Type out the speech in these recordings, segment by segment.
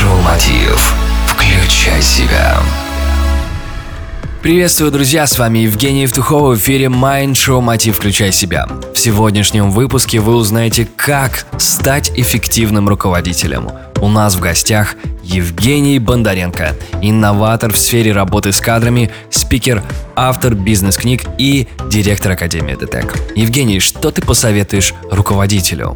Майншоу Мотив. Включай себя. Приветствую, друзья, с вами Евгений Евтухов в эфире Mind Show Мотив Включай Себя. В сегодняшнем выпуске вы узнаете, как стать эффективным руководителем. У нас в гостях Евгений Бондаренко, инноватор в сфере работы с кадрами, спикер, автор бизнес-книг и директор Академии ДТЭК. Евгений, что ты посоветуешь руководителю?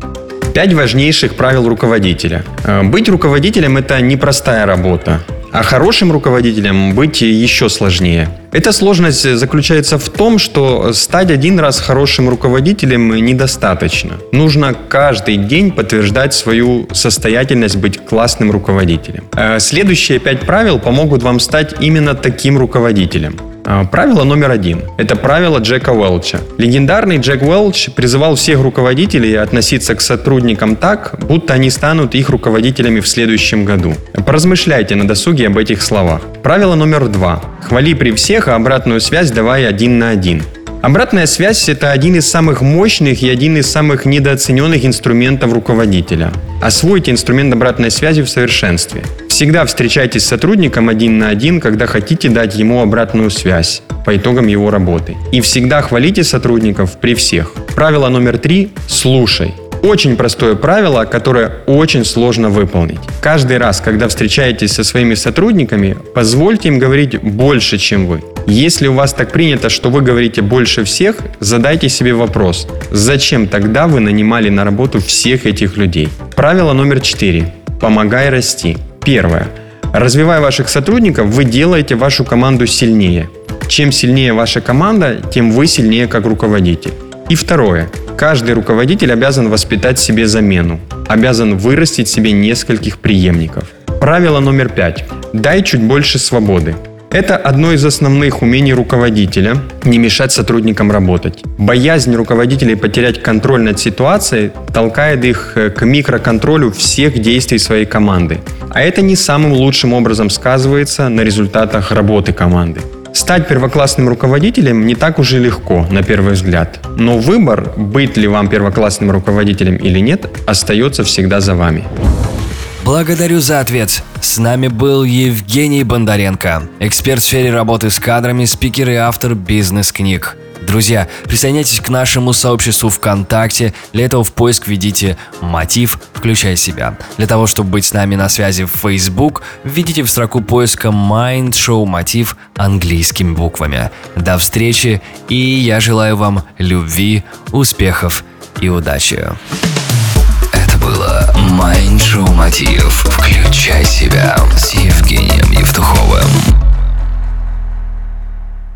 Пять важнейших правил руководителя. Э, быть руководителем – это непростая работа. А хорошим руководителем быть еще сложнее. Эта сложность заключается в том, что стать один раз хорошим руководителем недостаточно. Нужно каждый день подтверждать свою состоятельность быть классным руководителем. Э, следующие пять правил помогут вам стать именно таким руководителем. А, правило номер один. Это правило Джека Уэлча. Легендарный Джек Уэлч призывал всех руководителей относиться к сотрудникам так, будто они станут их руководителями в следующем году. Поразмышляйте на досуге об этих словах. Правило номер два. Хвали при всех, а обратную связь давай один на один. Обратная связь – это один из самых мощных и один из самых недооцененных инструментов руководителя. Освойте инструмент обратной связи в совершенстве. Всегда встречайтесь с сотрудником один на один, когда хотите дать ему обратную связь по итогам его работы. И всегда хвалите сотрудников при всех. Правило номер три – слушай. Очень простое правило, которое очень сложно выполнить. Каждый раз, когда встречаетесь со своими сотрудниками, позвольте им говорить больше, чем вы. Если у вас так принято, что вы говорите больше всех, задайте себе вопрос, зачем тогда вы нанимали на работу всех этих людей? Правило номер четыре. Помогай расти. Первое. Развивая ваших сотрудников, вы делаете вашу команду сильнее. Чем сильнее ваша команда, тем вы сильнее как руководитель. И второе. Каждый руководитель обязан воспитать себе замену, обязан вырастить себе нескольких преемников. Правило номер пять. Дай чуть больше свободы. Это одно из основных умений руководителя – не мешать сотрудникам работать. Боязнь руководителей потерять контроль над ситуацией толкает их э, к микроконтролю всех действий своей команды. А это не самым лучшим образом сказывается на результатах работы команды. Стать первоклассным руководителем не так уж и легко, на первый взгляд. Но выбор, быть ли вам первоклассным руководителем или нет, остается всегда за вами. Благодарю за ответ. С нами был Евгений Бондаренко, эксперт в сфере работы с кадрами, спикер и автор бизнес-книг. Друзья, присоединяйтесь к нашему сообществу ВКонтакте. Для этого в поиск введите «Мотив. Включай себя». Для того, чтобы быть с нами на связи в Facebook, введите в строку поиска Mind Show Мотив английскими буквами. До встречи, и я желаю вам любви, успехов и удачи было Mind Мотив. Включай себя с Евгением Евтуховым.